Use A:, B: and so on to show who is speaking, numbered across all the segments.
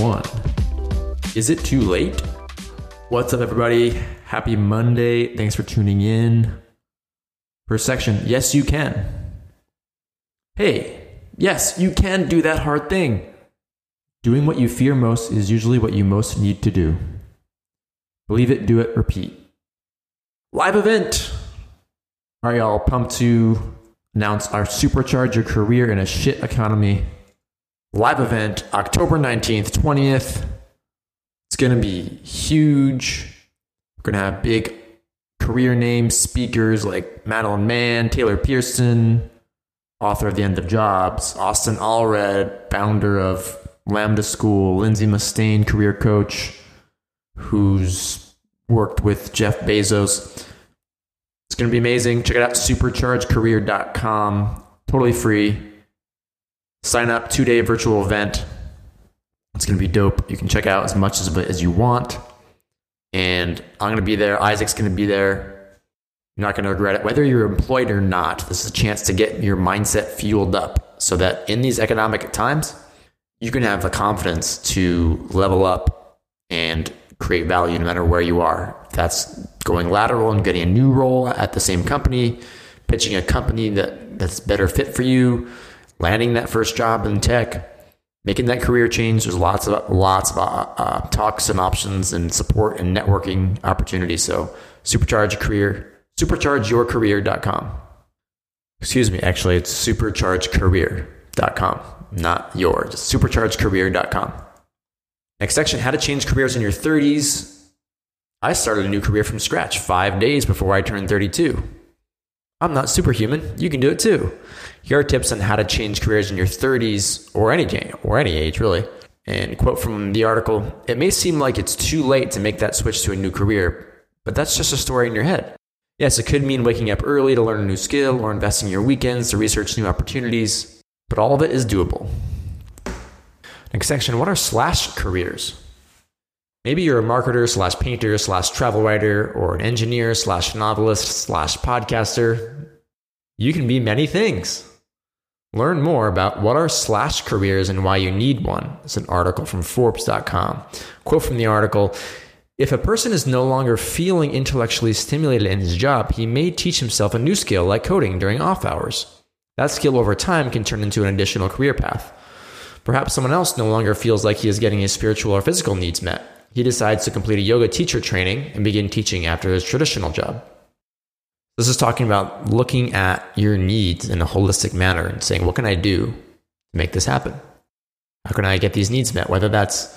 A: one. Is it too late? What's up, everybody? Happy Monday. Thanks for tuning in. First section Yes, you can. Hey, yes, you can do that hard thing. Doing what you fear most is usually what you most need to do. Believe it, do it, repeat. Live event. Are y'all pumped to announce our Supercharge Your Career in a Shit Economy live event October 19th, 20th? It's going to be huge. We're going to have big career name speakers like Madeline Mann, Taylor Pearson, author of The End of Jobs, Austin Allred, founder of Lambda School, Lindsay Mustaine, career coach, who's worked with Jeff Bezos. It's going to be amazing. Check it out, superchargecareer.com. Totally free. Sign up, two day virtual event. It's going to be dope. You can check out as much as, as you want. And I'm going to be there. Isaac's going to be there. You're not going to regret it. Whether you're employed or not, this is a chance to get your mindset fueled up so that in these economic times, you can have the confidence to level up and create value no matter where you are. That's going lateral and getting a new role at the same company, pitching a company that, that's better fit for you, landing that first job in tech, making that career change. There's lots of lots of uh, uh, talks and options and support and networking opportunities. So supercharge your career, superchargeyourcareer.com. Excuse me, actually, it's superchargecareer.com, not yours. Superchargecareer.com. Next section, how to change careers in your 30s. I started a new career from scratch five days before I turned 32. I'm not superhuman. You can do it too. Here are tips on how to change careers in your 30s or any or any age, really. And quote from the article: "It may seem like it's too late to make that switch to a new career, but that's just a story in your head. Yes, it could mean waking up early to learn a new skill or investing your weekends to research new opportunities, but all of it is doable." Next section: What are slash careers? Maybe you're a marketer slash painter slash travel writer or an engineer slash novelist slash podcaster. You can be many things. Learn more about what are slash careers and why you need one. It's an article from Forbes.com. Quote from the article If a person is no longer feeling intellectually stimulated in his job, he may teach himself a new skill like coding during off hours. That skill over time can turn into an additional career path. Perhaps someone else no longer feels like he is getting his spiritual or physical needs met he decides to complete a yoga teacher training and begin teaching after his traditional job. This is talking about looking at your needs in a holistic manner and saying, what can I do to make this happen? How can I get these needs met? Whether that's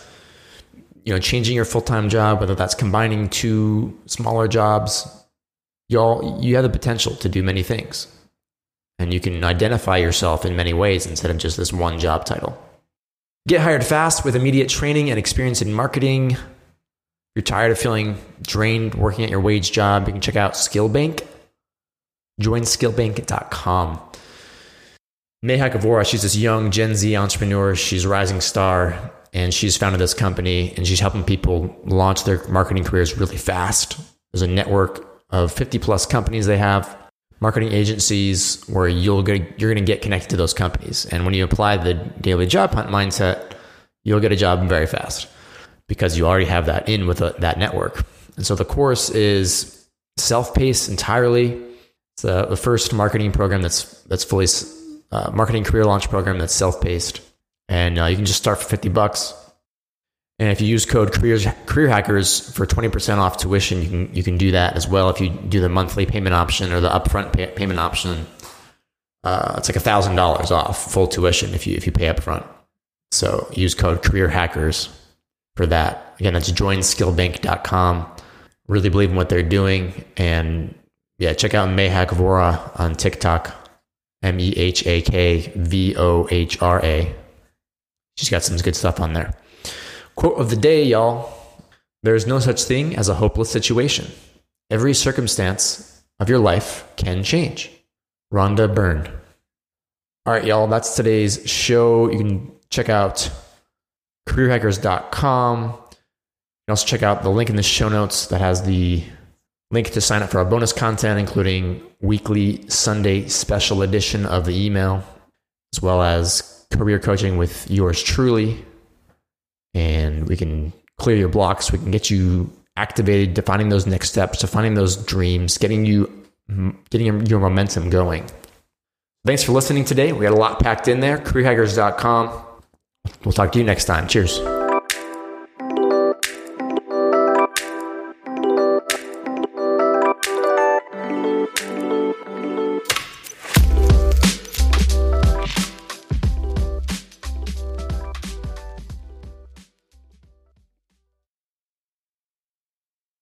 A: you know changing your full-time job, whether that's combining two smaller jobs, you all you have the potential to do many things. And you can identify yourself in many ways instead of just this one job title. Get hired fast with immediate training and experience in marketing. You're tired of feeling drained working at your wage job, you can check out Skillbank. Join skillbank.com. Mehak Vohra, she's this young Gen Z entrepreneur. She's a rising star and she's founded this company and she's helping people launch their marketing careers really fast. There's a network of 50 plus companies they have marketing agencies where you'll get, you're going to get connected to those companies. And when you apply the daily job hunt mindset, you'll get a job very fast because you already have that in with a, that network. And so the course is self-paced entirely. It's a, the first marketing program that's that's fully uh, marketing career launch program that's self-paced, and uh, you can just start for fifty bucks. And if you use code careers, career hackers for 20% off tuition, you can, you can do that as well. If you do the monthly payment option or the upfront pay, payment option, uh, it's like $1,000 off full tuition if you, if you pay upfront. So use code career hackers for that. Again, that's joinskillbank.com. Really believe in what they're doing. And yeah, check out Mehak Vohra on TikTok. M E H A K V O H R A. She's got some good stuff on there. Quote of the day, y'all. There is no such thing as a hopeless situation. Every circumstance of your life can change. Rhonda Byrne. All right, y'all, that's today's show. You can check out careerhackers.com. You can also check out the link in the show notes that has the link to sign up for our bonus content, including weekly Sunday special edition of the email, as well as career coaching with yours truly and we can clear your blocks. We can get you activated, defining those next steps, defining those dreams, getting you getting your, your momentum going. Thanks for listening today. We got a lot packed in there. CareerHackers.com. We'll talk to you next time. Cheers.